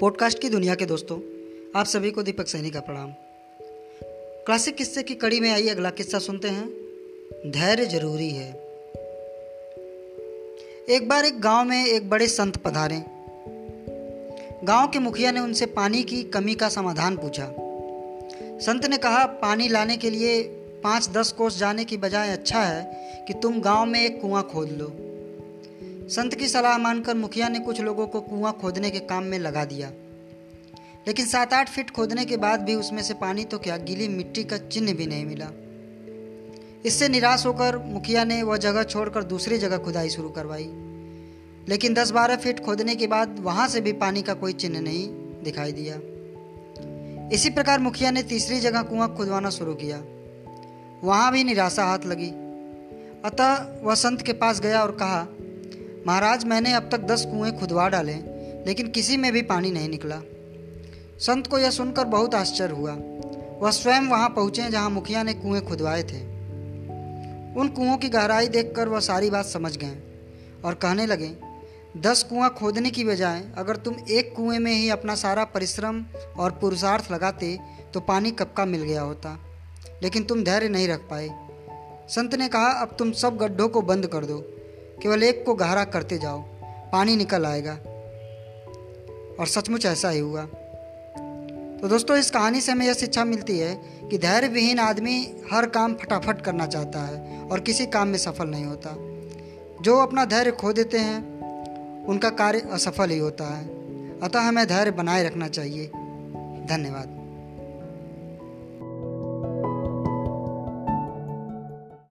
Podcast की दुनिया के दोस्तों, आप सभी को दीपक सैनी का प्रणाम। क्लासिक किस्से की कड़ी में आई अगला किस्सा सुनते हैं। धैर्य ज़रूरी है। एक बार एक गाँव में एक बड़े संत पधारे। गाँव के मुखिया ने उनसे पानी की कमी का समाधान पूछा। संत ने कहा, पानी लाने के लिए पाँच दस कोस जाने की बजाय अच्छा है कि तुम गाँव में एक कुआँ खोद लो। संत की सलाह मानकर मुखिया ने कुछ लोगों को कुआँ खोदने के काम में लगा दिया। लेकिन सात आठ फीट खोदने के बाद भी उसमें से पानी तो क्या, गीली मिट्टी का चिन्ह भी नहीं मिला। इससे निराश होकर मुखिया ने वह जगह छोड़कर दूसरी जगह खुदाई शुरू करवाई। लेकिन दस बारह फीट खोदने के बाद वहाँ से भी पानी का कोई चिन्ह नहीं दिखाई दिया। इसी प्रकार मुखिया ने तीसरी जगह कुआँ खुदवाना शुरू किया। वहाँ भी निराशा हाथ लगी। अतः वह संत के पास गया और कहा महाराज, मैंने अब तक दस कुएँ खुदवा डाले, लेकिन किसी में भी पानी नहीं निकला। संत को यह सुनकर बहुत आश्चर्य हुआ। वह स्वयं वहाँ पहुँचे जहाँ मुखिया ने कुएँ खुदवाए थे। उन कुओं की गहराई देखकर वह सारी बात समझ गए और कहने लगे, दस कुआँ खोदने की बजाय, अगर तुम एक कुएँ में ही अपना सारा परिश्रम और पुरुषार्थ लगाते तो पानी कब का मिल गया होता? लेकिन तुम धैर्य नहीं रख पाए। संत ने कहा, अब तुम सब गड्ढों को बंद कर दो। केवल एक को गहरा करते जाओ, पानी निकल आएगा। और सचमुच ऐसा ही हुआ। तो दोस्तों, इस कहानी से हमें यह शिक्षा मिलती है कि धैर्य विहीन आदमी हर काम फटाफट करना चाहता है और किसी काम में सफल नहीं होता। जो अपना धैर्य खो देते हैं, उनका कार्य असफल ही होता है। अतः हमें धैर्य बनाए रखना चाहिए। धन्यवाद।